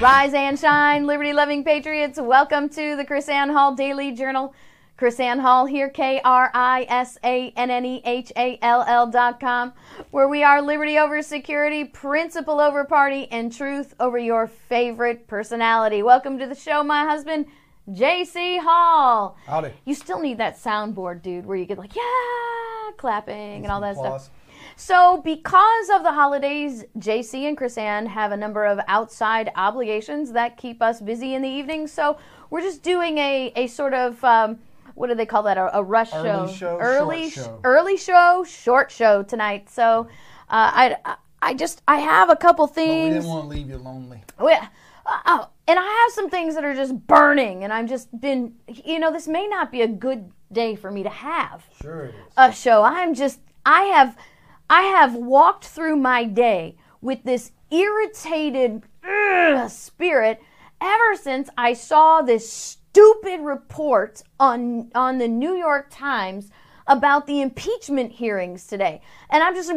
Rise and shine, liberty loving patriots. Welcome to the KrisAnne Hall Daily Journal. KrisAnne Hall here, K R I S A N N E H A L L dot com, where we are liberty over security, principle over party, and truth over your favorite personality. Welcome to the show, my husband, JC Hall. Howdy. You still need that soundboard, dude, where you get like, yeah, clapping and all that Applause. stuff. So, because of the holidays, JC and KrisAnne have a number of outside obligations that keep us busy in the evening. So, we're just doing a, a sort of, um, what do they call that? A, a rush Early show, early, short show. early show, short show tonight. So, uh, I, I just, I have a couple things. But we didn't want to leave you lonely. Oh, yeah. Uh, oh, and I have some things that are just burning, and I've just been, you know, this may not be a good day for me to have Sure it is. a show. I'm just, I have, I have walked through my day with this irritated ugh, spirit ever since I saw this stupid report on on the New York Times about the impeachment hearings today, and I'm just.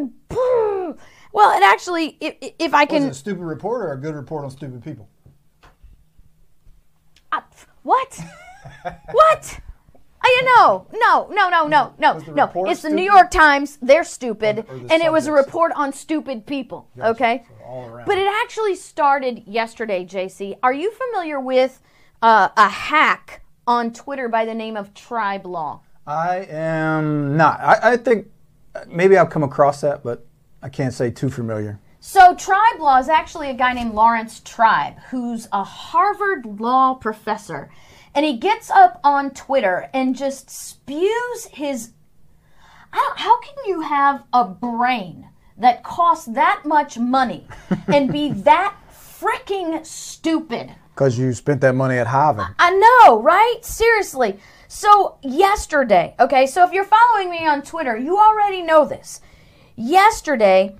Well, it actually, if, if I Was can, it a stupid report or a good report on stupid people? What? what? Uh, you know, no, no, no, no, no, no. It's the New? York Times. They're stupid, Or- or the and it was a report on stupid people. Gotcha. Okay, So but it actually started yesterday. JC, are you familiar with uh, a hack on Twitter by the name of Tribe Law? I am not. I, I think maybe I've come across that, but I can't say too familiar. So, Tribe Law is actually a guy named Laurence Tribe, who's a Harvard law professor. And he gets up on Twitter and just spews his. I don't, how can you have a brain that costs that much money and be that freaking stupid? Because you spent that money at Harvard. I know, right? Seriously. So, yesterday, okay, so if you're following me on Twitter, you already know this. Yesterday,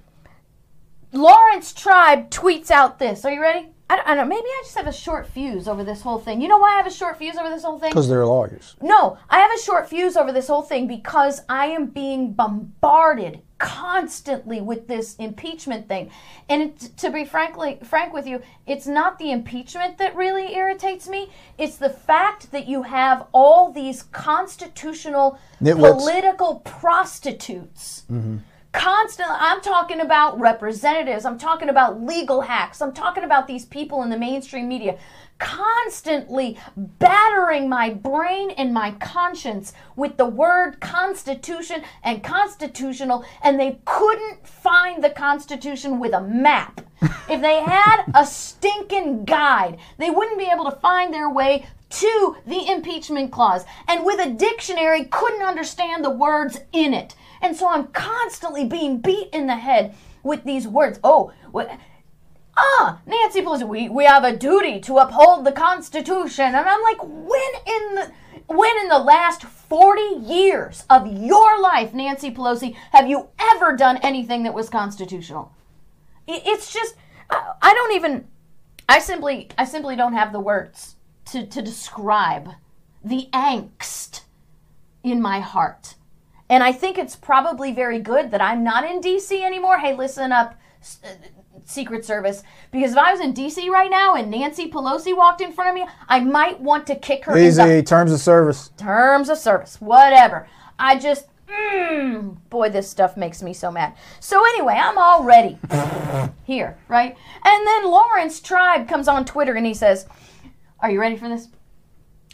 Laurence Tribe tweets out this. Are you ready? I don't, I don't know. Maybe I just have a short fuse over this whole thing. You know why I have a short fuse over this whole thing? Because they're lawyers. No, I have a short fuse over this whole thing because I am being bombarded constantly with this impeachment thing. And it, to be frankly frank with you, it's not the impeachment that really irritates me. It's the fact that you have all these constitutional Nitwits. political prostitutes. Mm-hmm. Constantly, I'm talking about representatives. I'm talking about legal hacks. I'm talking about these people in the mainstream media constantly battering my brain and my conscience with the word constitution and constitutional, and they couldn't find the Constitution with a map. if they had a stinking guide, they wouldn't be able to find their way to the impeachment clause and with a dictionary couldn't understand the words in it. And so I'm constantly being beat in the head with these words. Oh, what? Ah, Nancy Pelosi, we, we have a duty to uphold the Constitution. And I'm like, when in the when in the last 40 years of your life, Nancy Pelosi, have you ever done anything that was constitutional? It's just I, don't even I simply I simply don't have the words to, to describe the angst in my heart. And I think it's probably very good that I'm not in DC anymore. Hey, listen up, uh, Secret Service, because if I was in DC right now and Nancy Pelosi walked in front of me, I might want to kick her in the Easy terms of service. terms of service, whatever. I just, mm, boy, this stuff makes me so mad. So anyway, I'm all ready here, right? And then Laurence Tribe comes on Twitter and he says, "Are you ready for this?"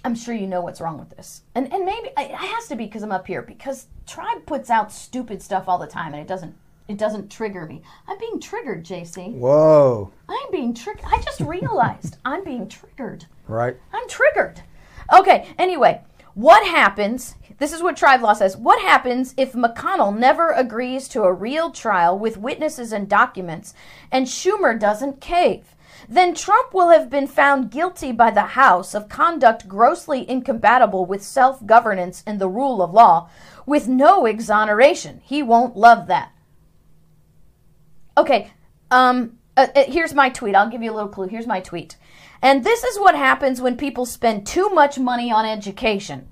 I'm sure you know what's wrong with this, and and maybe it has to be because I'm up here because Tribe puts out stupid stuff all the time and it doesn't it doesn't trigger me. I'm being triggered, JC. Whoa. I'm being triggered. I just realized I'm being triggered. Right? I'm triggered. Okay, anyway, what happens? This is what Tribe Law says. What happens if McConnell never agrees to a real trial with witnesses and documents and Schumer doesn't cave? Then Trump will have been found guilty by the House of conduct grossly incompatible with self governance and the rule of law, with no exoneration. He won't love that. Okay, um, uh, uh, here's my tweet. I'll give you a little clue. Here's my tweet. And this is what happens when people spend too much money on education.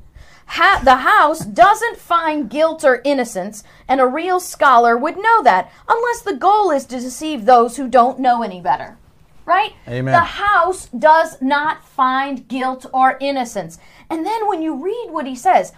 Ha- the House doesn't find guilt or innocence, and a real scholar would know that, unless the goal is to deceive those who don't know any better. Right? Amen. The House does not find guilt or innocence. And then when you read what he says,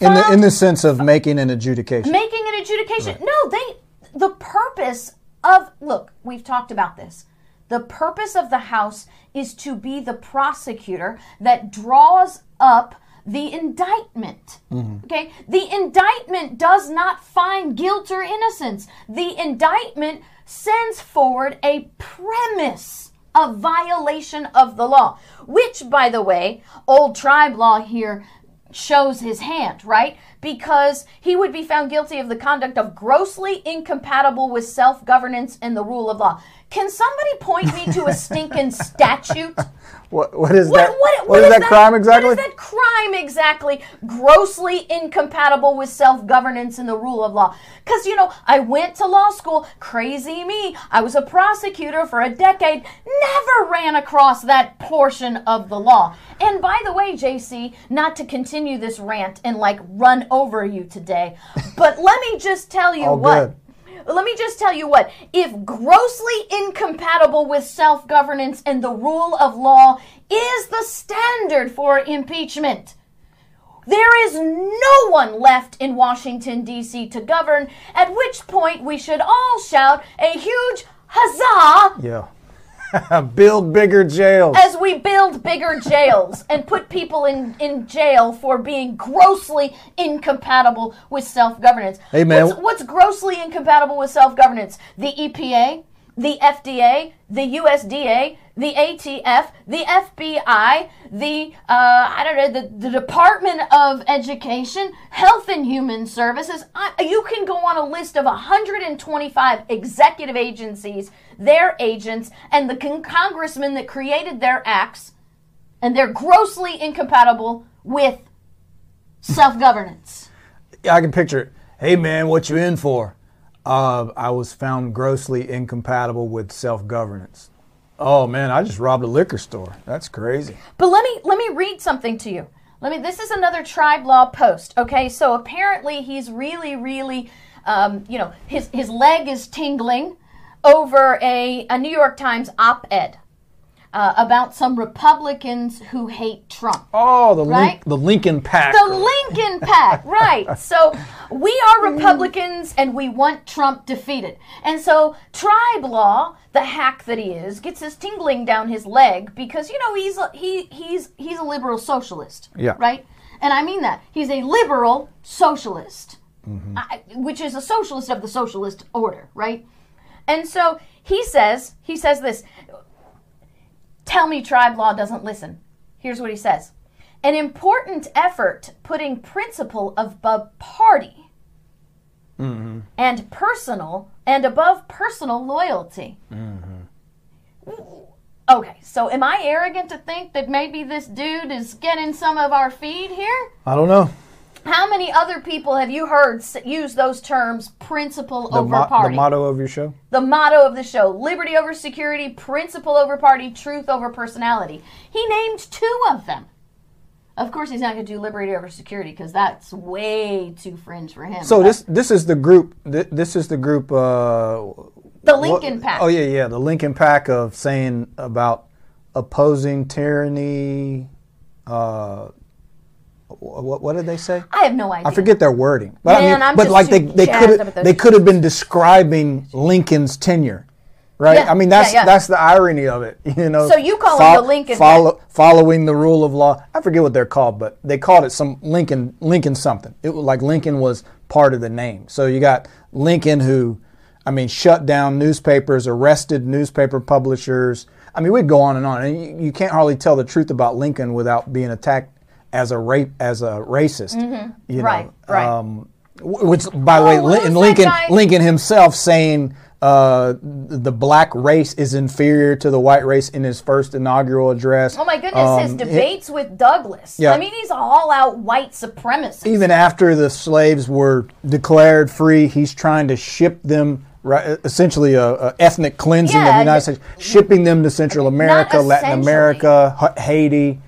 In the in the sense of making an adjudication. making an adjudication. No, they the purpose of look, we've talked about this. The purpose of the house is to be the prosecutor that draws up the indictment. Mm-hmm. Okay? The indictment does not find guilt or innocence. The indictment sends forward a premise of violation of the law, which by the way, old tribe law here shows his hand, right? Because he would be found guilty of the conduct of grossly incompatible with self governance and the rule of law. Can somebody point me to a stinking statute? What what is What, that? what, what is, that, crime exactly? What is that crime exactly? Grossly incompatible with self governance and the rule of law. Because, you know, I went to law school, crazy me. I was a prosecutor for a decade, never ran across that portion of the law. And by the way, JC, not to continue this rant and like run over you today, but let me just tell you what. good. Let me just tell you what. If grossly incompatible with self governance and the rule of law is the standard for impeachment, there is no one left in Washington, D.C. to govern, at which point we should all shout a huge huzzah Yeah. Build bigger jails. as we build bigger jails and put people in, in jail for being grossly incompatible with self governance. Hey, man. What's, what's grossly incompatible with self governance? The EPA, the FDA, the USDA, the ATF, the FBI, the uh, I don't know, the, the Department of Education, Health and Human Services. I, you can go on a list of 125 executive agencies, their agents, and the con- congressmen that created their acts, and they're grossly incompatible with self-governance. Yeah, I can picture it. Hey man, what you in for? Uh, I was found grossly incompatible with self-governance. Oh man, I just robbed a liquor store. That's crazy. But let me let me read something to you. Let me. This is another tribe law post. Okay, so apparently he's really, really, um, you know, his his leg is tingling over a a New York Times op-ed uh, about some Republicans who hate Trump. Oh, the Right? Link, the Lincoln Pack. The Lincoln Pack, right. So we are mm. Republicans and we want Trump defeated. And so tribe law, the hack that he is, gets his tingling down his leg because you know he's a, he he's he's a liberal socialist. Yeah. Right? And I mean that. He's a liberal socialist. Mm-hmm. I- which is a socialist of the socialist order, right? And so he says, he says this, tell me tribe law doesn't listen. Here's what he says An important effort putting principle above party Mm-hmm. and personal and above personal loyalty. Mm-hmm. Okay, so am I arrogant to think that maybe this dude is getting some of our feed here? I don't know. How many other people have you heard use those terms, principle The, over mo- the motto of your show? the motto of the show liberty over security, principle over party, truth over personality. He named two of them. Of course, he's not going to do liberty over security because that's way too fringe for him. So But this this is the group. Th- this is the group. Uh, the what- Lincoln Pack. Oh yeah, yeah. The Lincoln Pack of saying about opposing tyranny. Uh, what what did they say? I have no idea. I forget their wording, but Man, I I'm mean, but just like they they could up at those they could have been describing Lincoln's tenure, right? Yeah, I mean, that's yeah, yeah. that's the irony of it, you know. So you call him the Lincoln follow, following the rule of law. I forget what they're called, but they called it some Lincoln Lincoln something. It was like Lincoln was part of the name. So you got Lincoln who, I mean, shut down newspapers, arrested newspaper publishers. I mean, we'd go on and on, and you, you can't hardly tell the truth about Lincoln without being attacked as a rape as a racist. You know, Mm-hmm. Right, right. Um, which, by the way, Oh, Lin- who's and that Lincoln? Lincoln himself saying uh, the black race is inferior to the white race in his first inaugural address. Oh my goodness, his Um, debates with Douglas. Yeah. I mean, he's all out white supremacist. even after the slaves were declared free, he's trying to ship them. Right, essentially, a, a ethnic cleansing of the United States, shipping them to Central America, Latin. America, Ha- Haiti.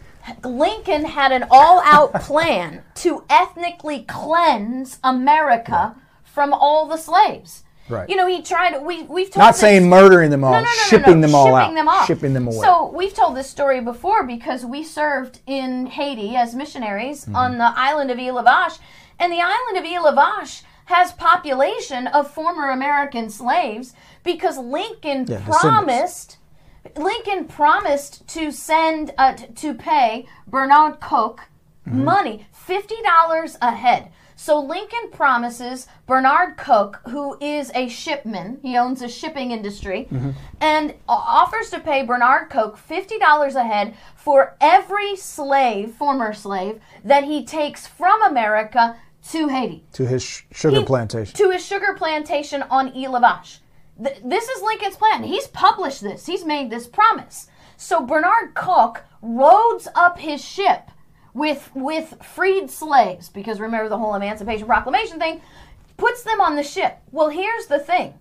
Lincoln had an all-out plan to ethnically cleanse America from all the slaves. Right. You know, he tried. We we've told Not this- saying murdering them all, no, no, no, shipping them all shipping out, them off. shipping them away. So we've told this story before because we served in Haiti as missionaries Mm-hmm. on the island of Ile Vache, and the island of Ile Vache has population of former American slaves because Lincoln Yeah, promised. Lincoln promised to send uh, to pay Bernard Koch Mm-hmm. money, fifty dollars a head. So Lincoln promises Bernard Cook, who is a shipman, he owns a shipping industry, Mm-hmm. and offers to pay Bernard Cook fifty dollars a head for every slave, former slave, that he takes from America to Haiti to his sh- sugar he- plantation. to his sugar plantation on Ile Vache. Th- this is Lincoln's plan. He's published this. He's made this promise. So Bernard Cook loads up his ship with with freed slaves because remember the whole Emancipation Proclamation thing, puts them on the ship. Well, here's the thing.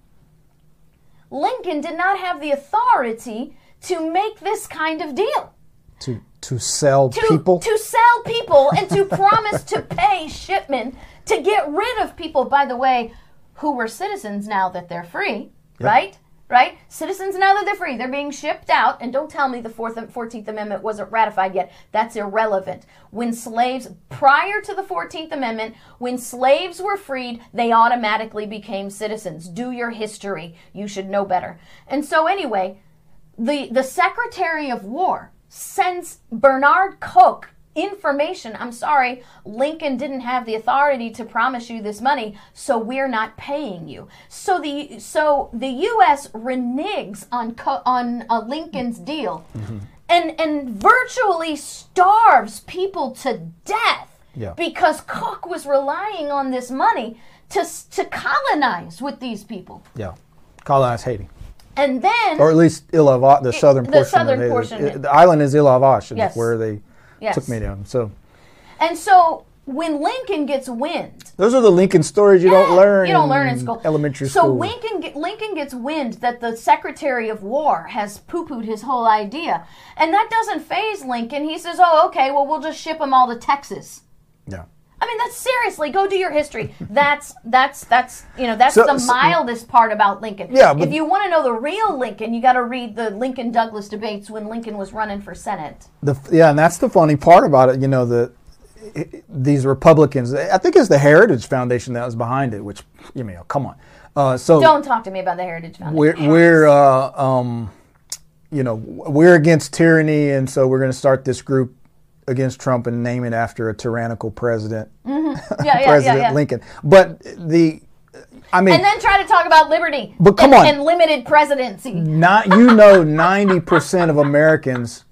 Lincoln did not have the authority to make this kind of deal to to sell to, people. to sell people and to promise to pay shipmen to get rid of people by the way who were citizens now that they're free right right? Citizens now that they're free. They're being shipped out. And don't tell me the fourth and 14th amendment wasn't ratified yet. That's irrelevant. When slaves prior to the 14th amendment when slaves were freed they automatically became citizens. Do your history. You should know better. And so anyway the the Secretary of War sends Bernard Koch information. I'm sorry, Lincoln didn't have the authority to promise you this money, so we're not paying you. So the so the U.S. reneges on Co- on uh, Lincoln's deal, and and virtually starves people to death Yeah. because Cook was relying on this money to to colonize with these people, yeah, colonize Haiti, and then or at least Ile Vache, the southern the portion. southern Haiti. portion. It- the island is Ile Vache, Yes. where they Yes. took me down. So And so when Lincoln gets wind, those are the Lincoln stories you don't learn. you don't learn in school. Elementary so school. Lincoln Lincoln gets wind that the Secretary of War has poo-pooed his whole idea, and that doesn't phase Lincoln. He says, "Oh, okay, well, we'll just ship them all to Texas." yeah. I mean, that's seriously. Go do your history. That's that's that's you know that's So- the so- mildest part about Lincoln. Yeah, but- if you want to know the real Lincoln, you got to read the Lincoln Douglas debates when Lincoln was running for Senate. The, yeah, and that's the funny part about it. You know, the these Republicans. I think it's the Heritage Foundation that was behind it. Which you know, come on. Uh, so Don't talk to me about the Heritage Foundation. we're we're uh, um, you know we're against tyranny, and so we're going to start this group against Trump and name it after a tyrannical president, mm-hmm. yeah, yeah, President yeah. Lincoln. But the, I mean, and then try to talk about liberty. But come and, on. and limited presidency. not you know ninety percent of Americans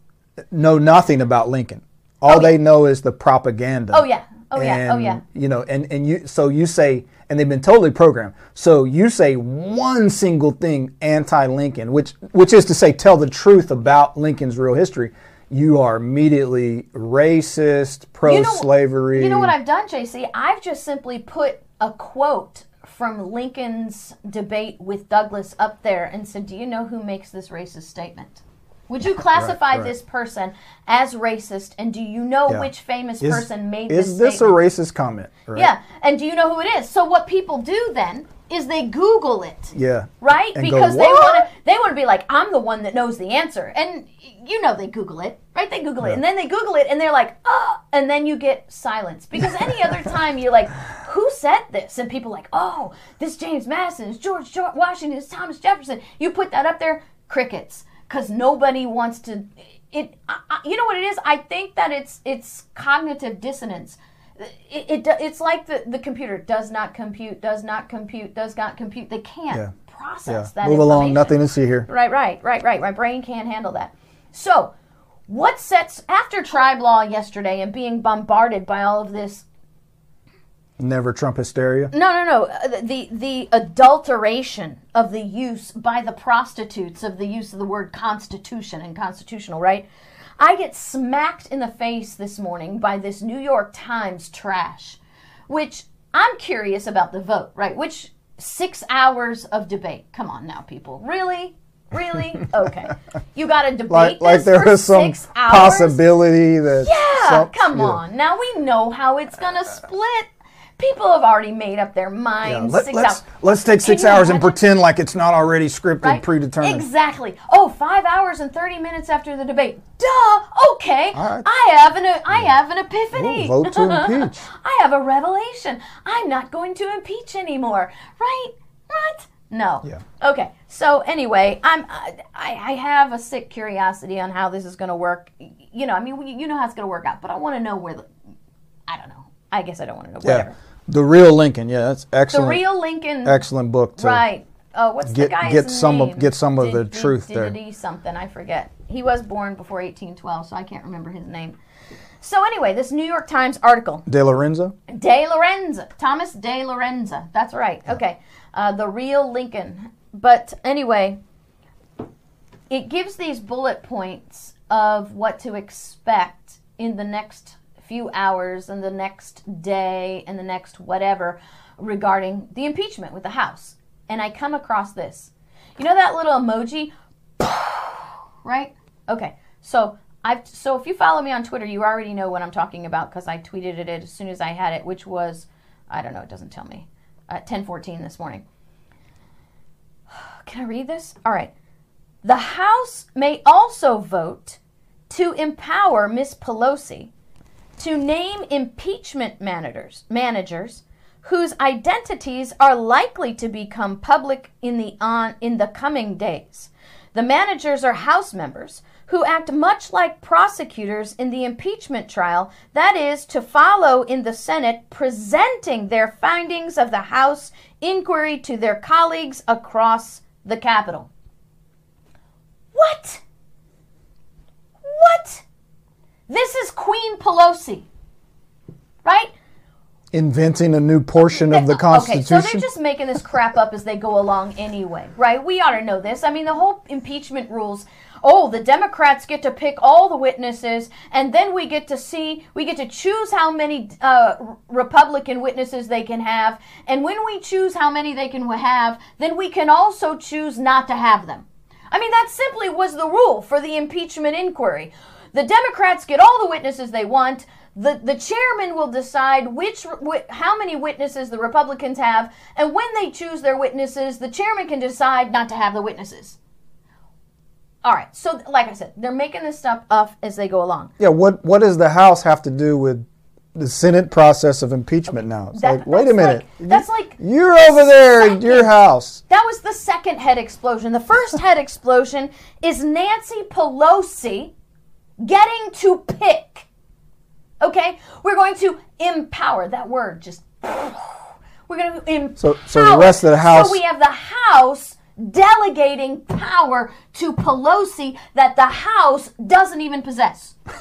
know nothing about Lincoln. All oh, they know is the propaganda. Oh yeah. Oh yeah. Oh And, yeah. You know, and and you so you say, and they've been totally programmed. So you say one single thing anti-Lincoln, which which is to say, tell the truth about Lincoln's real history. You are immediately racist, pro-slavery. You know what I've done, JC? I've just simply put a quote from Lincoln's debate with Douglas up there and said, "Do you know who makes this racist statement?" Would you classify right. this person as racist? And do you know Yeah. which famous is, person made is this Is this statement? a racist comment? Right? Yeah, and do you know who it is? So what people do then is they Google it. Yeah. Right? And go, because they want to they want to be like I'm the one that knows the answer. And you know they Google it, right? They Google it. And then they Google it and they're like, "Oh," and then you get silence. Because any other time you're like, "Who said this?" and people are like, "Oh, this James Madison, it's George, George Washington, it's Thomas Jefferson." You put that up there, crickets, cuz nobody wants to it I, I, you know what it is? I think that it's it's cognitive dissonance it, it it's like the, the computer does not compute, does not compute, does not compute. They can't Yeah. process Yeah. that. Move along. Nothing to see here. Right, right, right, right. My brain can't handle that. So, what sets after tribe law yesterday and being bombarded by all of this? Never Trump hysteria. No, no, no. uh, The the adulteration of the use by the prostitutes of the use of the word constitution and constitutional, right? I get smacked in the face this morning by this New York Times trash, which I'm curious about the vote, right? Which six hours of debate. Come on now, people. Really? Really? Okay. You got to debate Like, like there some six hours? possibility that. Yeah, some- come yeah. on. Now we know how it's going to uh, split People have already made up their Yeah, minds. let, six us let's take six hours and pretend like it's not already scripted, Right? predetermined. Exactly. Oh, five hours and thirty minutes after the debate. Duh. Okay. Right. I have an I have an epiphany. Ooh, vote to impeach. I have a revelation. I'm not going to impeach anymore. Right? What? No. Yeah. Okay. So anyway, I'm I, I have a sick curiosity on how this is going to work. You know, I mean, you know how it's going to work out, but I want to know where the. I don't know. I guess I don't want to know. Yeah, Whatever. The real Lincoln. Yeah, that's excellent. The real Lincoln. excellent book to Right. Oh, what's get- the guy's get some of- name? get some of the Did- truth did, there. Did he something? I forget. He was born before 1812, so I can't remember his name. So anyway, this New York Times article, DiLorenzo. De Lorenzo. Thomas DiLorenzo. That's right. Okay, uh, the real Lincoln. But anyway, it gives these bullet points of what to expect in the next few hours and the next day and the next whatever regarding the impeachment with the House. And I come across this. You know that little emoji? right? Okay. So I've so if you follow me on Twitter, you already know what I'm talking about because I tweeted it as soon as I had it, which was I don't know, it doesn't tell me. At 10:14 this morning. Can I read this? All right. The House may also vote to empower Miss Pelosi to name impeachment managers, managers whose identities are likely to become public in the on in the coming days. The managers are House members who act much like prosecutors in the impeachment trial, that is, to follow in the Senate, presenting their findings of the House inquiry to their colleagues across the Capitol. What? What? This is Queen Pelosi, right? Inventing a new portion of the Constitution. Okay, so they're just making this crap up as they go along anyway, right? We ought to know this. I mean, the whole impeachment rules. Oh, the Democrats get to pick all the witnesses, and then we get to see, we get to choose how many uh, Republican witnesses they can have. And when we choose how many they can have, then we can also choose not to have them. I mean, that simply was the rule for the impeachment inquiry. The Democrats get all the witnesses they want. The, the chairman will decide which whi- how many witnesses the Republicans have, and when they choose their witnesses, the chairman can decide not to have the witnesses. All right, so like I said, they're making this stuff up as they go along. yeah, what what does the House have to do with the Senate process of impeachment now? It's That- like, wait a minute. like- that's like You're over there in your house. That was the second head explosion. The first head explosion is Nancy Pelosi getting to pick. Okay? We're going to empower. That word just. We're going to empower. So- so the rest of the House- So we have the House delegating power to Pelosi that the House doesn't even possess.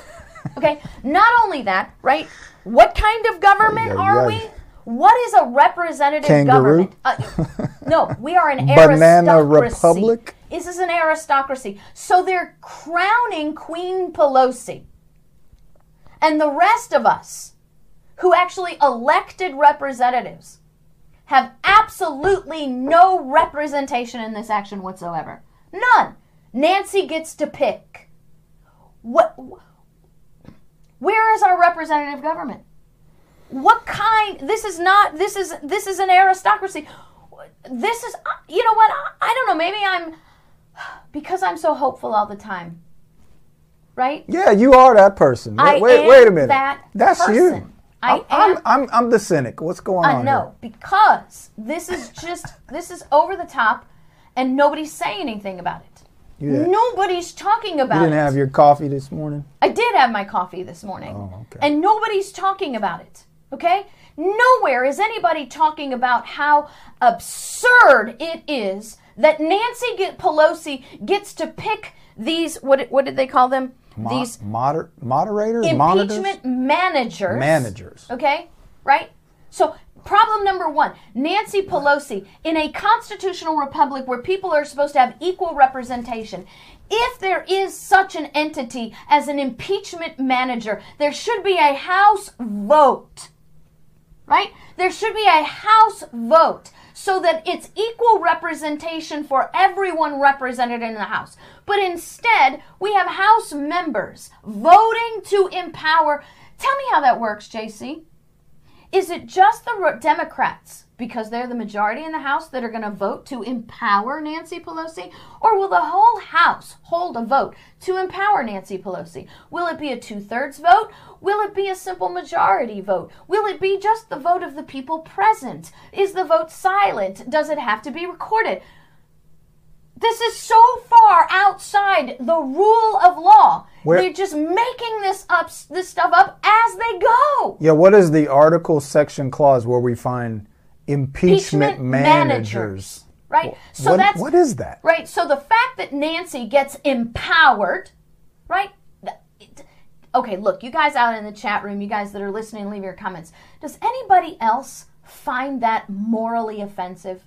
Okay? Not only that, right? What kind of government are we? What is a representative Kangaroo? government? Uh, no, we are an Banana aristocracy. republic? This is an aristocracy. So they're crowning Queen Pelosi. And the rest of us who actually elected representatives have absolutely no representation in this action whatsoever. None. Nancy gets to pick. What where is our representative government? What kind this is not this is this is an aristocracy. This is uh, you know what? I, I don't know, maybe I'm because I'm so hopeful all the time. Right? Yeah, you are that person. Wait, I wait, am wait a minute. that That's you. person. I I'm, I'm, I'm, I'm the cynic. What's going on? I on know because this is just this is over the top, and nobody's saying anything about it. here? Nobody's talking about. you about didn't it. have your coffee this morning? I did have my coffee this morning, Oh, okay. and nobody's talking about it. Okay, nowhere is anybody talking about how absurd it is that Nancy Pelosi gets to pick these what what did they call them? Mo- these moder- moderators? Monitors? impeachment managers. Managers. Okay? Right? So, problem number one Nancy Pelosi, in a constitutional republic where people are supposed to have equal representation, if there is such an entity as an impeachment manager, there should be a House vote. Right? There should be a House vote so that it's equal representation for everyone represented in the House. But instead, we have House members voting to empower. Tell me how that works, JC. Is it just the Democrats, because they're the majority in the House, that are going to vote to empower Nancy Pelosi? Or will the whole House hold a vote to empower Nancy Pelosi? Will it be a two thirds vote? Will it be a simple majority vote? Will it be just the vote of the people present? Is the vote silent? Does it have to be recorded? This is so far outside the rule of law. Where- They're just making this up, this stuff up as they go. Yeah, what is the article section clause where we find impeachment, managers? Right? So what, that's what is that? right. So the fact that Nancy gets empowered, right? Okay, look, you guys out in the chat room, you guys that are listening, leave your comments. Does anybody else find that morally offensive?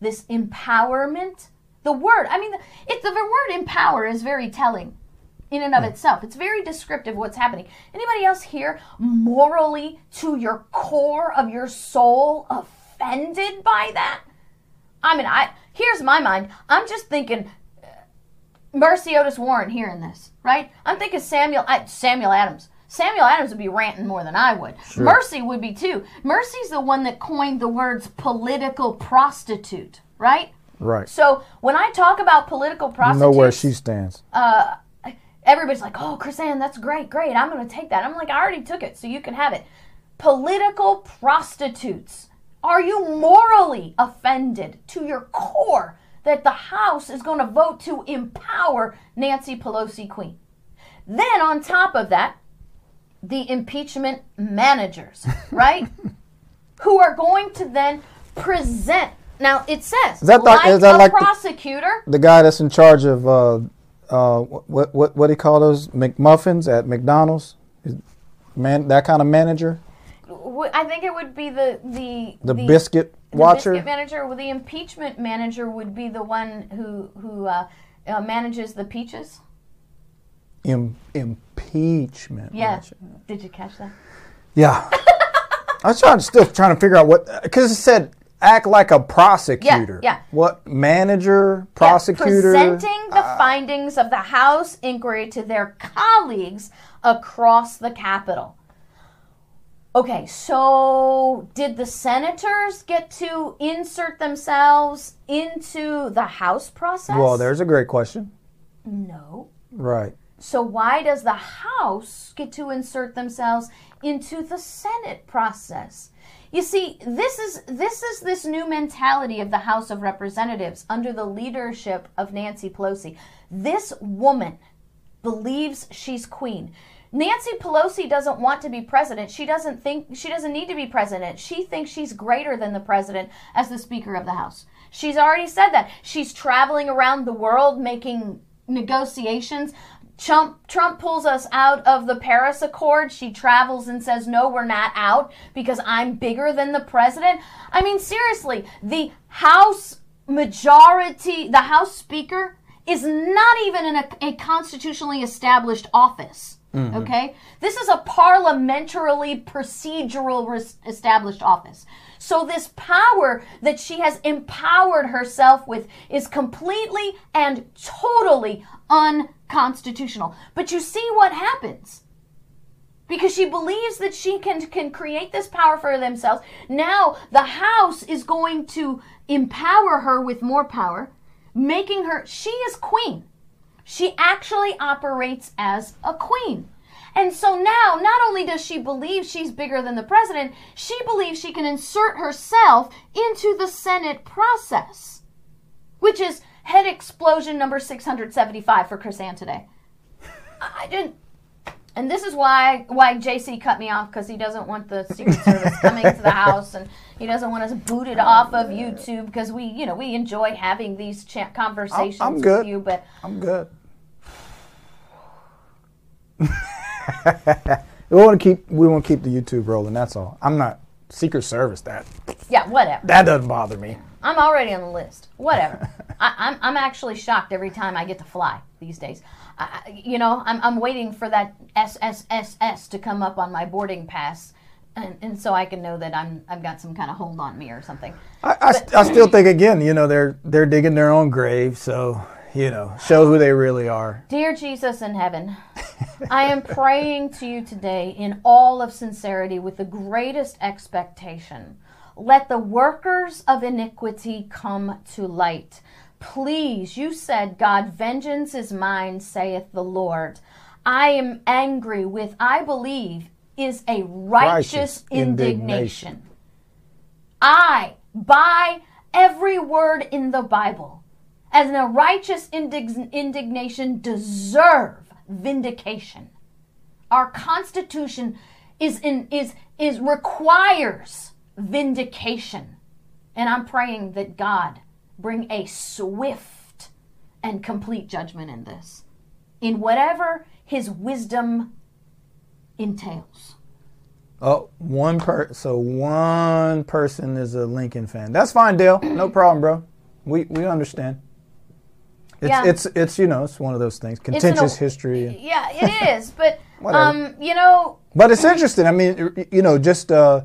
This empowerment? The word, I mean, it's the word empower is very telling in and of itself. It's very descriptive what's happening. Anybody else here morally to your core of your soul offended by that? I mean, I here's my mind. I'm just thinking uh, Mercy Otis Warren hearing this, right? I'm thinking Samuel Samuel Adams. Samuel Adams would be ranting more than I would. Mercy would be too. Mercy's the one that coined the words political prostitute, right? Right. So when I talk about political prostitutes, know where she stands. uh, everybody's like, "Oh, KrisAnne, that's great, great. I'm going to take that." I'm like, "I already took it, so you can have it." Political prostitutes. Are you morally offended to your core that the House is going to vote to empower Nancy Pelosi Queen? Then on top of that, the impeachment managers, right? Who are going to then present. Now it says, that the- like is that a like the- prosecutor. The guy that's in charge of uh, uh, what what what do you call those McMuffins at McDonald's? Man, that kind of manager, I think it would be the the the, biscuit the watcher. biscuit manager. Well, the impeachment manager would be the one who who uh, uh, manages the peaches. Im- impeachment. Yeah. manager. Did you catch that? Yeah. I was trying still trying to figure out what because it said act like a prosecutor. yeah. What manager, Yeah, prosecutor? presenting the ah. findings of the House inquiry to their colleagues across the Capitol. Okay, so did the senators get to insert themselves into the House process? well, there's a great question. no. Right. So why does the House get to insert themselves into the Senate process? You see, this is this is this new mentality of the House of Representatives under the leadership of Nancy Pelosi. This woman believes she's queen. Nancy Pelosi doesn't want to be president. She doesn't think she doesn't need to be president. She thinks she's greater than the president as the Speaker of the House. She's already said that. She's traveling around the world making negotiations. Trump, Trump pulls us out of the Paris Accord. She travels and says, No, we're not out because I'm bigger than the president. I mean, seriously, the House majority, the House Speaker, is not even in a, a constitutionally established office. Mm-hmm. Okay? This is a parliamentarily procedural res- established office. So, this power that she has empowered herself with is completely and totally unconstitutional. But you see what happens because she believes that she can can create this power for themselves. Now the house is going to empower her with more power, making her she is queen. She actually operates as a queen. And so now, not only does she believe she's bigger than the president, she believes she can insert herself into the Senate process, which is head explosion number 675 for KrisAnne today. I didn't. And this is why why JC cut me off because he doesn't want the Secret Service coming to the house and he doesn't want us booted off of YouTube because we you know we enjoy having these cha- conversations I'm with good. you. But I'm good. we want to keep we want to keep the YouTube rolling. That's all. I'm not Secret Service. That yeah, whatever. that doesn't bother me. I'm already on the list. Whatever. I, I'm, I'm actually shocked every time I get to fly these days. I, you know, I'm, I'm waiting for that SSSS to come up on my boarding pass, and, and so I can know that I'm I've got some kind of hold on me or something. I, I, st- I still think again, you know, they're they're digging their own grave, so you know, show who they really are. Dear Jesus in heaven, I am praying to you today in all of sincerity with the greatest expectation. Let the workers of iniquity come to light. Please, you said, God, vengeance is mine, saith the Lord. I am angry with, I believe, is a righteous, Righteous indignation. indignation. I, by every word in the Bible, as a righteous indig- indignation, deserve vindication. Our Constitution is in is is requires vindication, and I'm praying that God bring a swift and complete judgment in this, in whatever His wisdom entails. Oh, one per so one person is a Lincoln fan. That's fine, Dale. No problem, bro. We we understand. It's Yeah. it's it's you know it's one of those things. Contentious an- history, and- Yeah, it is, but um, you know, but it's interesting. I mean, you know, just uh,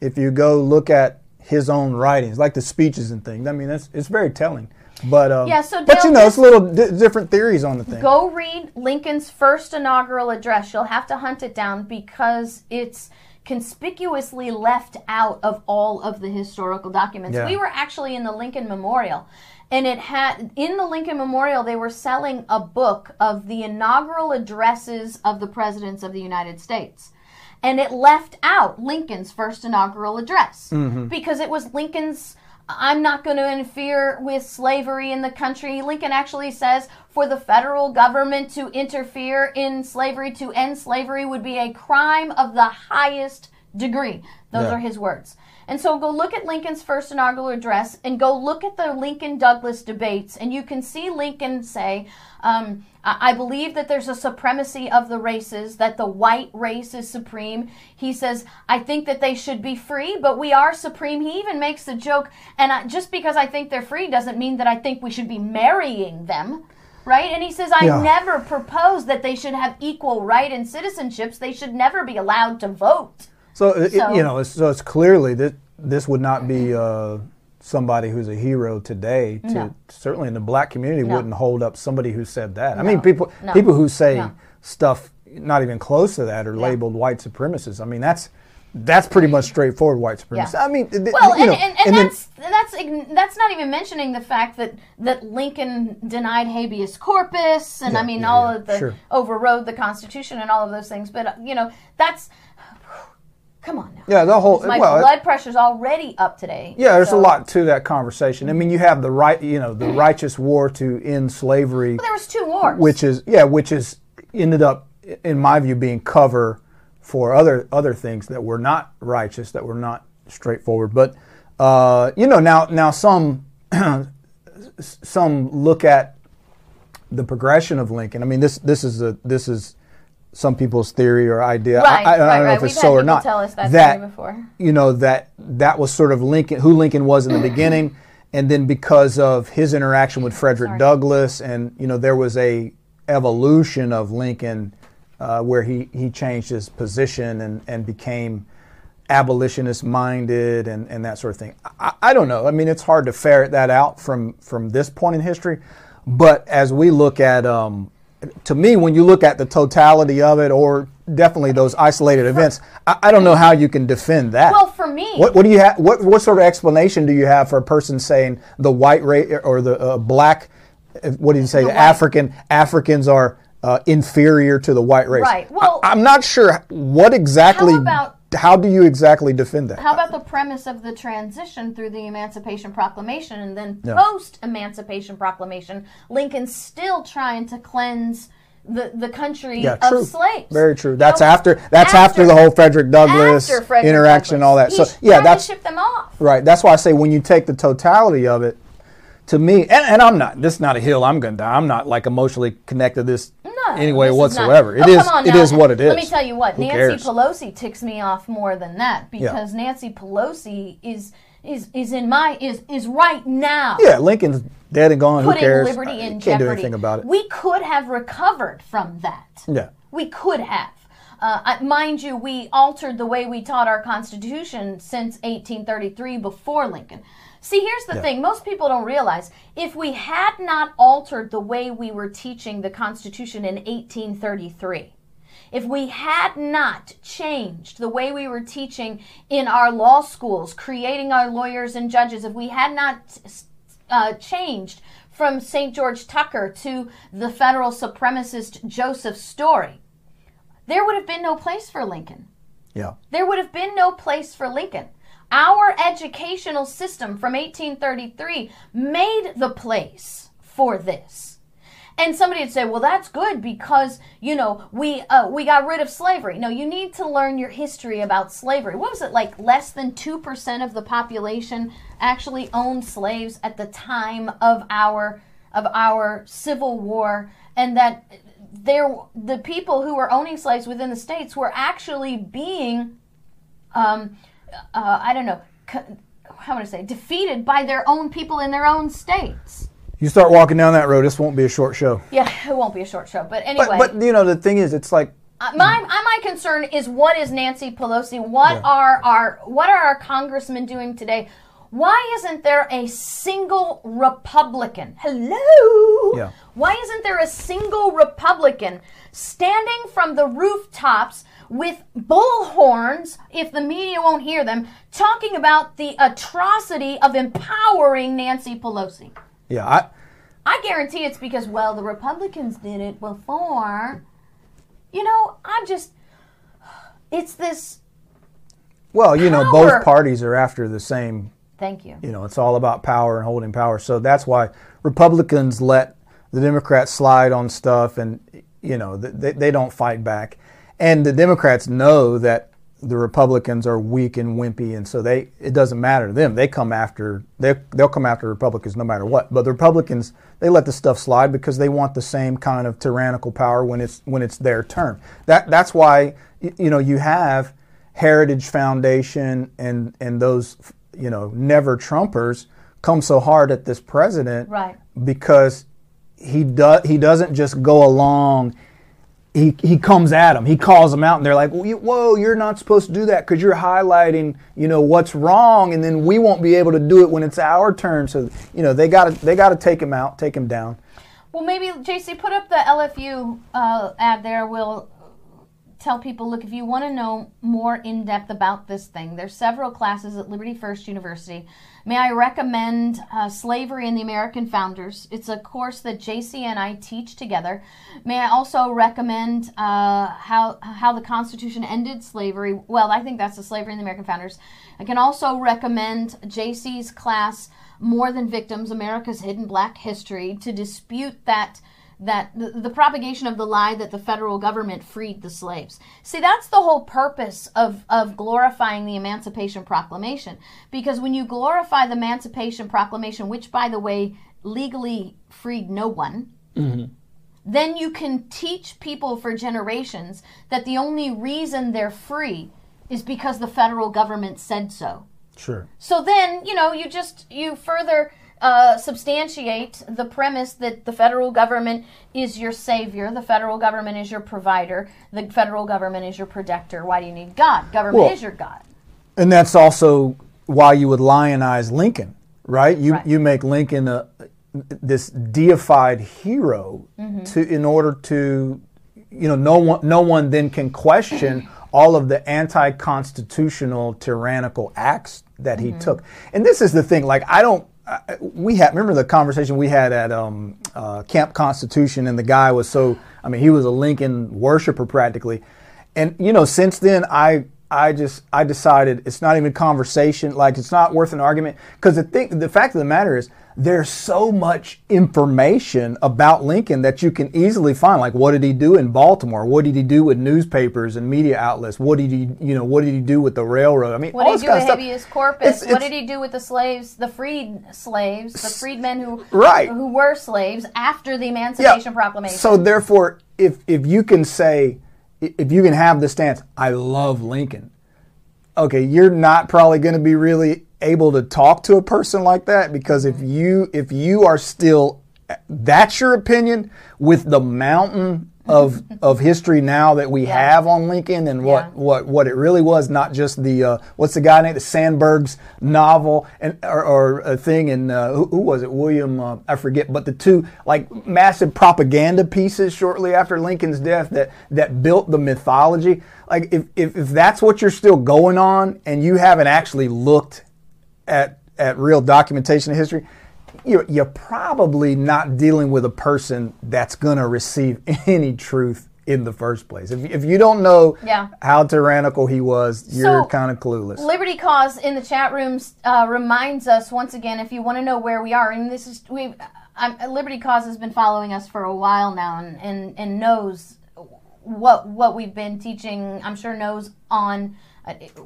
if you go look at his own writings, like the speeches and things. I mean, it's it's very telling. But um, Yeah, so but you know, it's little di- different theories on the thing. Go read Lincoln's first inaugural address. You'll have to hunt it down because it's conspicuously left out of all of the historical documents. Yeah. We were actually in the Lincoln Memorial and it had in the Lincoln Memorial they were selling a book of the inaugural addresses of the presidents of the United States. And it left out Lincoln's first inaugural address mm-hmm. because it was Lincoln's I'm not going to interfere with slavery in the country. Lincoln actually says for the federal government to interfere in slavery, to end slavery, would be a crime of the highest degree. Those Yeah. are his words. And so go look at Lincoln's first inaugural address and go look at the Lincoln Douglas debates, and you can see Lincoln say, um, I believe that there's a supremacy of the races, that the white race is supreme. He says, I think that they should be free, but we are supreme. He even makes the joke, and I, just because I think they're free doesn't mean that I think we should be marrying them. Right? And he says, I Yeah. never propose that they should have equal right and citizenships. They should never be allowed to vote. So, it, So- you know, it's, so it's clearly that this would not be uh, somebody who's a hero today. To No. certainly in the black community, No. wouldn't hold up somebody who said that. I mean, people No. people who say No. stuff not even close to that are labeled white supremacists. I mean, that's that's pretty much straightforward white supremacists. Yeah. I mean, th- Well, you and, know, and, and, then- that's that's that's not even mentioning the fact that that Lincoln denied habeas corpus, and I mean yeah, all yeah, of the sure. overrode the Constitution and all of those things. But uh, you know, that's come on now. yeah, the whole My well, blood pressure's already up today. Yeah, there's so- a lot to that conversation. I mean, you have the right, you know, the righteous war to end slavery, There was two wars. which is yeah, which is ended up, in my view, being cover for other other things that were not righteous, that were not straightforward. But uh, you know, now now some some look at the progression of Lincoln. I mean, this this is a this is some people's theory or idea. right, I, I, I don't know right. if We've it's so or not. tell us that, that before. you know that that was sort of Lincoln, who Lincoln was in the beginning, and then because of his interaction with Frederick Sorry. Douglass, and you know there was a evolution of Lincoln uh, where he he changed his position and and became abolitionist minded and, and that sort of thing. I, I don't know. I mean, it's hard to ferret that out from from this point in history, but as we look at, um, to me, when you look at the totality of it, or definitely those isolated events, I, I don't know how you can defend that. Well, for me, What, what do you have? What, what sort of explanation do you have for a person saying the white race or the uh, black? uh, What do you say? African Africans are uh, inferior to the white race. Right. Well- I, am not sure what exactly. How about- how do you exactly defend that? How about the premise of the transition through the Emancipation Proclamation and then Yeah. post Emancipation Proclamation, Lincoln's still trying to cleanse the, the country yeah, of slaves. Very true. That's know, after that's after, the whole Frederick Douglass Frederick interaction and all that. Douglass. So yeah, that's ship them off. Right. That's why I say when you take the totality of it, to me, and, and I'm not. This is not a hill I'm going to die. I'm not like emotionally connected to this No, anyway this is whatsoever. Not, It oh, is. come on It now. is what it is. Let me tell you what. Who Nancy cares? Pelosi ticks me off more than that because Nancy Pelosi is is is in my is is right now. Yeah, Lincoln's dead and gone. Who cares? liberty in Can't jeopardy. do anything about it. We could have recovered from that. yeah. We could have. Uh, mind you, we altered the way we taught our Constitution since 1833 before Lincoln. See, here's the Yeah. thing most people don't realize if we had not altered the way we were teaching the Constitution in 1833, if we had not changed the way we were teaching in our law schools, creating our lawyers and judges, if we had not uh, changed from St. George Tucker to the federal supremacist Joseph Story, there would have been no place for Lincoln. Yeah. There would have been no place for Lincoln. Our educational system from 1833 made the place for this. And somebody would say, "Well, that's good because you know we uh, we got rid of slavery." No, you need to learn your history about slavery. What was it like? Less than two percent of the population actually owned slaves at the time of our of our Civil War, and that there the people who were owning slaves within the states were actually being, um, uh, I don't know, how would I say, defeated by their own people in their own states. You start walking down that road, this won't be a short show. Yeah, it won't be a short show, but anyway. But, but you know, the thing is, it's like Uh, my my concern is what is Nancy Pelosi? What Yeah. are our what are our congressmen doing today? Why isn't there a single Republican? Hello. Yeah. Why isn't there a single Republican standing from the rooftops with bullhorns, if the media won't hear them, talking about the atrocity of empowering Nancy Pelosi? yeah, I I guarantee it's because, well, the Republicans did it before. You know, I'm just. It's this. well, you know, both parties are after the same Thank you. You know, it's all about power and holding power. So that's why Republicans let the Democrats slide on stuff, and you know they, they don't fight back. And the Democrats know that the Republicans are weak and wimpy, and so they it doesn't matter to them. They come after they they'll come after Republicans no matter what. But the Republicans they let the stuff slide because they want the same kind of tyrannical power when it's when it's their turn. That that's why you know you have Heritage Foundation and and those you know never Trumpers come so hard at this president Right. because he does he doesn't just go along he, he comes at them he calls them out and they're like "Whoa, you- whoa you're not supposed to do that because you're highlighting you know what's wrong and then we won't be able to do it when it's our turn. So you know they got to they got to take him out take him down. Well, maybe, JC, put up the LFU uh, ad there. We'll tell people look, if you want to know more in depth about this thing, there's several classes at Liberty First University. May I recommend uh, Slavery and the American Founders? It's a course that JC and I teach together. May I also recommend uh, how how the Constitution ended slavery? Well, I think that's the Slavery and the American Founders. I can also recommend JC's class, More Than Victims: America's Hidden Black History, to dispute that that the, the propagation of the lie that the federal government freed the slaves. See, that's the whole purpose of, of glorifying the Emancipation Proclamation. Because when you glorify the Emancipation Proclamation, which, by the way, legally freed no one, mm-hmm. then you can teach people for generations that the only reason they're free is because the federal government said so. sure So then, you know, you just you further uh, substantiate the premise that the federal government is your savior, the federal government is your provider, the federal government is your protector. Why do you need God? Government Well- is your God. And that's also why you would lionize Lincoln, right? You Right. you make Lincoln a this deified hero Mm-hmm. to in order to you know no one no one then can question all of the anti-constitutional tyrannical acts that Mm-hmm. he took. And this is the thing like I don't we had remember the conversation we had at um, uh, Camp Constitution, and the guy was so I mean he was a Lincoln worshiper practically, and you know since then I I just I decided it's not even conversation like it's not worth an argument. Because the thing the fact of the matter is there's so much information about Lincoln that you can easily find. Like what did he do in Baltimore? What did he do with newspapers and media outlets? What did he you know what did he do with the railroad? I mean What all did he do with habeas corpus? It's- what did he do with the slaves, the freed slaves, the freedmen who Right. who were slaves after the Emancipation Proclamation? So therefore, if if you can say, if you can have the stance, I love Lincoln. Okay, you're not probably going to be really able to talk to a person like that because if you if you are still that's your opinion with the mountain of of history now that we Yeah. have on Lincoln and what Yeah. what what it really was, not just the uh, what's the guy named the Sandburg's novel and or, or a thing and uh, who, who was it William uh, I forget, but the two like massive propaganda pieces shortly after Lincoln's death that that built the mythology. Like if if, if that's what you're still going on and you haven't actually looked at at real documentation of history, you're, you're probably not dealing with a person that's going to receive any truth in the first place. If, if you don't know Yeah. how tyrannical he was, you're So, kind of clueless. Liberty Cause in the chat rooms uh, reminds us once again if you want to know where we are, and this is we, Liberty Cause has been following us for a while now, and, and, and knows what what we've been teaching. I'm sure knows on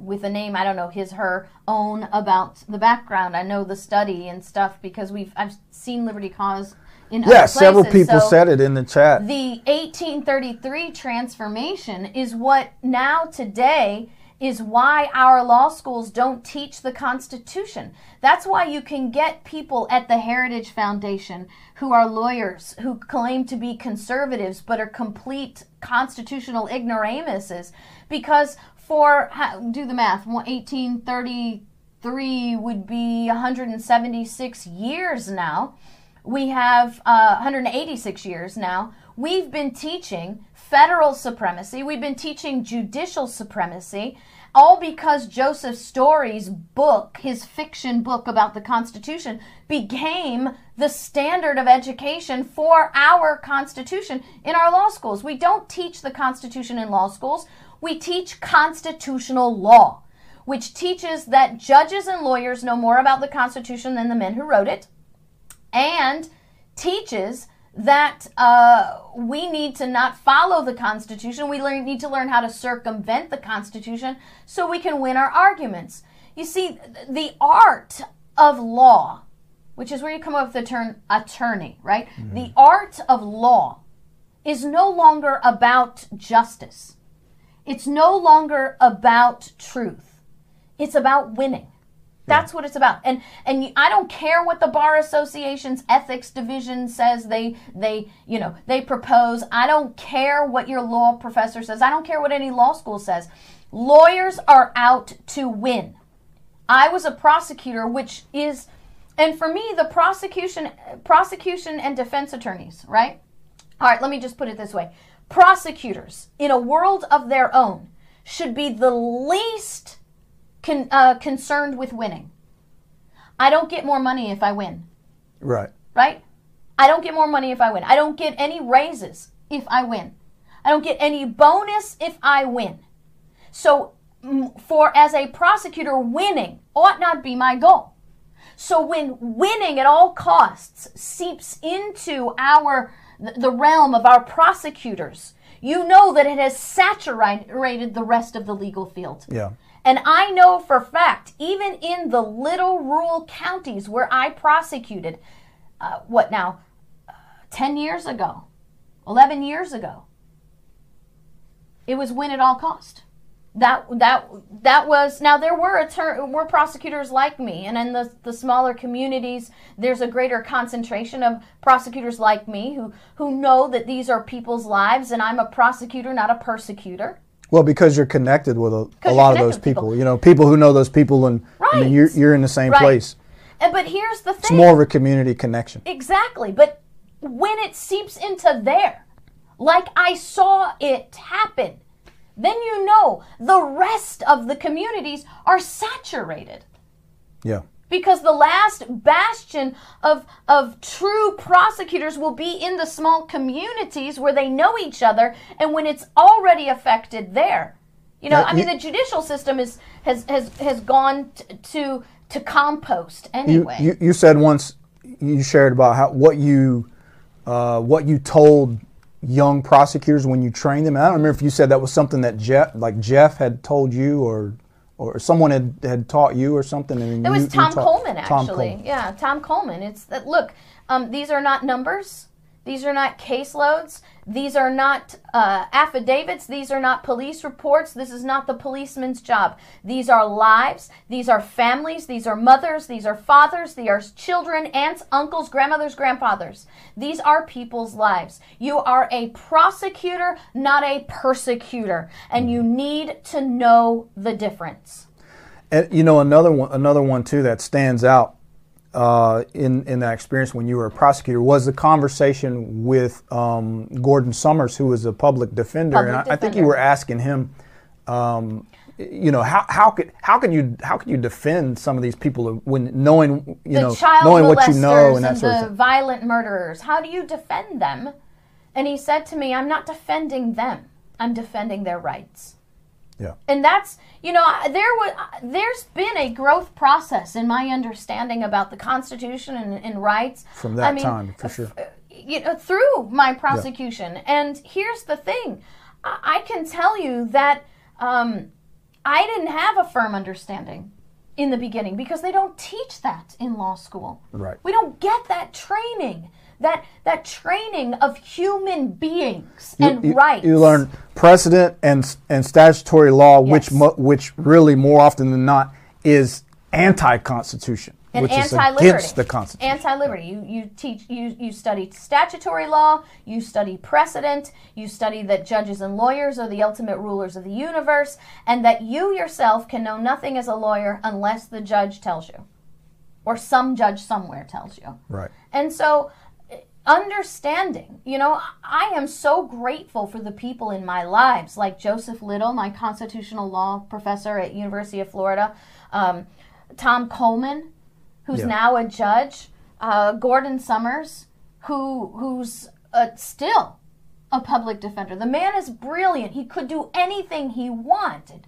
with a name I don't know his her own about the background. I know the study and stuff because we've I've seen Liberty Cause in yeah, several people so- said it in the chat. the 1833 transformation is what now today is why our law schools don't teach the Constitution. That's why you can get people at the Heritage Foundation who are lawyers who claim to be conservatives but are complete constitutional ignoramuses because for do the math 1833 would be 176 years now we have uh, 186 years now. We've been teaching federal supremacy. We've been teaching judicial supremacy, all because Joseph Story's book, his fiction book about the Constitution, became the standard of education for our Constitution in our law schools. We don't teach the Constitution in law schools, we teach constitutional law, which teaches that judges and lawyers know more about the Constitution than the men who wrote it and teaches that uh, we need to not follow the Constitution. We learn, need to learn how to circumvent the Constitution so we can win our arguments. You see, the art of law, which is where you come up with the term attorney, right? The art of law is no longer about justice. It's no longer about truth. It's about winning. That's what it's about. And and I don't care what the bar association's ethics division says they they you know, they propose. I don't care what your law professor says. I don't care what any law school says. Lawyers are out to win. I was a prosecutor which is and for me the prosecution prosecution and defense attorneys, right? All right, let me just put it this way. Prosecutors in a world of their own should be the least con, uh, concerned with winning. I don't get more money if I win, Right. right? I don't get more money if I win. I don't get any raises if I win. I don't get any bonus if I win. So, for as a prosecutor, winning ought not be my goal. So when winning at all costs seeps into our the realm of our prosecutors, you know that it has saturated the rest of the legal field. Yeah. And I know for fact, even in the little rural counties where I prosecuted, uh, what now, uh, 10 years ago, 11 years ago, it was win at all cost. That that that was now there were attor- were prosecutors like me, and in the the smaller communities, there's a greater concentration of prosecutors like me who who know that these are people's lives, and I'm a prosecutor, not a persecutor. Well, because you're connected with a, a lot of those people. people. You know, people who know those people, and I mean, you're you're in the same Right. place. And but here's the thing It's more of a community connection. Exactly. But when it seeps into there, like I saw it happen, then you know the rest of the communities are saturated. Yeah. Because the last bastion of, of true prosecutors will be in the small communities where they know each other and when it's already affected there. You know, I mean, you- the judicial system is has has, has gone t- to to compost You, anyway. you you said once you shared about how what you uh, what you told young prosecutors when you train them. And I don't remember if you said that was something that Jeff like Jeff had told you or or someone had, had taught you or something. And It was you Tom taught- Coleman, Tom actually. Coleman. Yeah, Tom Coleman. It's that. Look, um, these are not numbers. These are not caseloads. These are not uh, affidavits. These are not police reports. This is not the policeman's job. These are lives. These are families. These are mothers. These are fathers. These are children, aunts, uncles, grandmothers, grandfathers. These are people's lives. You are a prosecutor, not a persecutor, and you need to know the difference. And you know another one, another one too that stands out uh, in in that experience when you were a prosecutor was the conversation with um, Gordon Summers, who was a public defender, Public and I, I think you were asking him, um, you know, how how could how can you how can you defend some of these people when knowing you the know knowing what you know and that and sort of the violent murderers. How do you defend them? And he said to me, I'm not defending them. I'm defending their rights. Yeah. And that's you know there was there's been a growth process in my understanding about the Constitution and, and rights From that I mean, time, for sure. uh, You know through my prosecution. And here's the thing, I, I can tell you that um, I didn't have a firm understanding in the beginning because they don't teach that in law school. Right. We don't get that training. That that training of human beings You- and you, rights. You learn precedent and and statutory law, which Yes. mo- which really more often than not is anti-constitution, and which is anti-liberty. against the Constitution. Anti-liberty. You you teach you you study statutory law. You study precedent. You study that judges and lawyers are the ultimate rulers of the universe, and that you yourself can know nothing as a lawyer unless the judge tells you, or some judge somewhere tells you. right. And so, understanding, you know, I am so grateful for the people in my lives, like Joseph Little, my constitutional law professor at University of Florida, um, Tom Coleman, who's Yeah. now a judge, uh, Gordon Summers, who who's uh, still a public defender. The man is brilliant. He could do anything he wanted.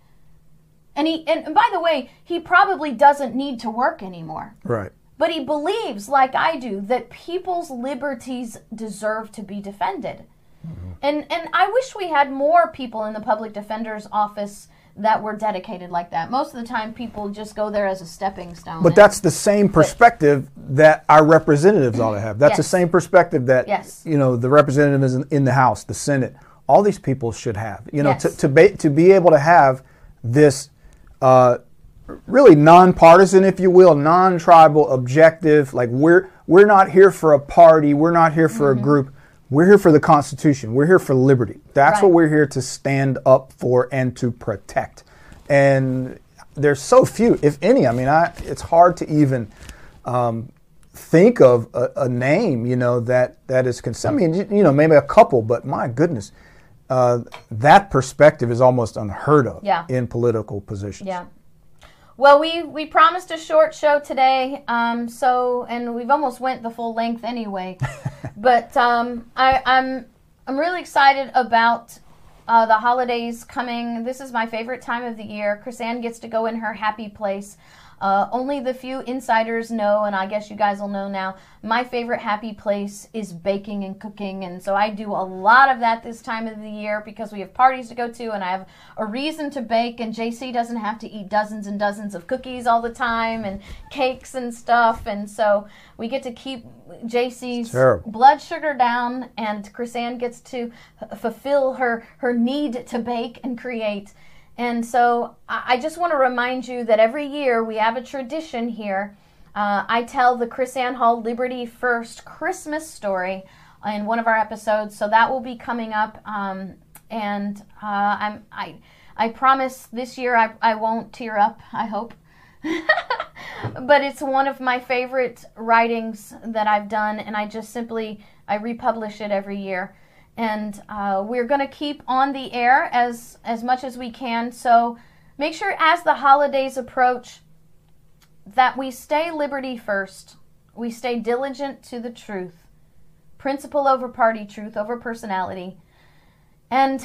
And he and, and by the way, he probably doesn't need to work anymore. Right. But he believes, like I do, that people's liberties deserve to be defended. And and I wish we had more people in the public defender's office that were dedicated like that. Most of the time people just go there as a stepping stone. But that's the same perspective that our representatives ought to have. That's the same perspective that Yes. you know the representatives in, in the House, the Senate, all these people should have. You know, Yes. to to, ba- to be able to have this uh, really nonpartisan, if you will, non-tribal, objective. Like we're we're not here for a party. We're not here for a group. We're here for the Constitution. We're here for liberty. That's what we're here to stand up for and to protect. And there's so few, if any. I mean, I, it's hard to even um, think of a, a name, you know, that that is cons- I mean, you, you know, maybe a couple, but my goodness, uh, that perspective is almost unheard of Yeah. in political positions. Yeah. Well, we we promised a short show today, um, so and we've almost went the full length anyway. but um, I, I'm I'm really excited about uh, the holidays coming. This is my favorite time of the year. KrisAnne gets to go in her happy place. Uh, only the few insiders know, and I guess you guys will know now. My favorite happy place is baking and cooking, and so I do a lot of that this time of the year because we have parties to go to, and I have a reason to bake. And JC doesn't have to eat dozens and dozens of cookies all the time and cakes and stuff, and so we get to keep JC's blood sugar down, and KrisAnne gets to f- fulfill her her need to bake and create. And so I just want to remind you that every year we have a tradition here. Uh, I tell the KrisAnne Hall Liberty First Christmas story in one of our episodes, so that will be coming up. Um, and uh, I'm I I promise this year I, I won't tear up. I hope but it's one of my favorite writings that I've done, and I just simply I republish it every year. And uh, we're going to keep on the air as as much as we can. So make sure as the holidays approach that we stay liberty first. We stay diligent to the truth, principle over party, truth over personality, and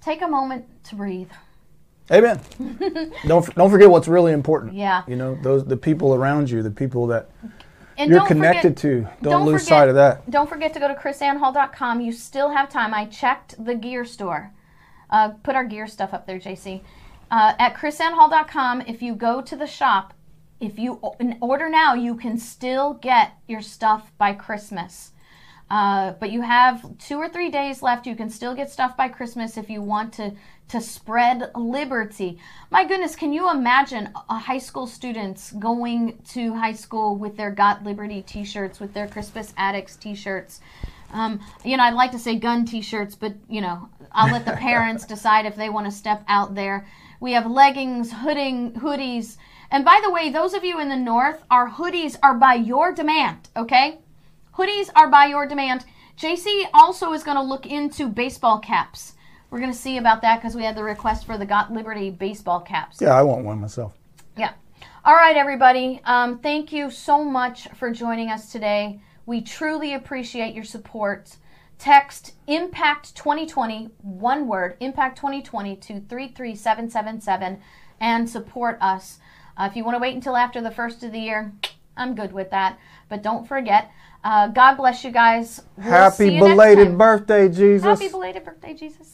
take a moment to breathe. Amen. don't don't forget what's really important. Yeah. You know, those the people around you, the people that And you're connected forget- to. Don't, lose forget- sight of that. Don't forget to go to krisannehall.com. You still have time. I checked the gear store. Uh, put our gear stuff up there, JC. Uh, at krisannehall.com, if you go to the shop, if you order now, you can still get your stuff by Christmas. Uh, but you have two or three days left. You can still get stuff by Christmas if you want to to spread liberty. My goodness, can you imagine a high school students going to high school with their Got Liberty T-shirts, with their Crispus Attucks T-shirts? Um, you know, I'd like to say gun T-shirts, but you know, I'll let the parents decide if they want to step out there. We have leggings, hooding, hoodies, and by the way, those of you in the north, our hoodies are by your demand. Okay, hoodies are by your demand. JC also is going to look into baseball caps. We're going to see about that because we had the request for the Got Liberty baseball caps. Yeah, I want one myself. Yeah. All right, everybody. Um, thank you so much for joining us today. We truly appreciate your support. Text Impact 2020, one word, Impact 2020 to 33777 and support us. Uh, if you want to wait until after the first of the year, I'm good with that. But don't forget, uh, God bless you guys. We'll Happy you belated birthday, Jesus. Happy belated birthday, Jesus.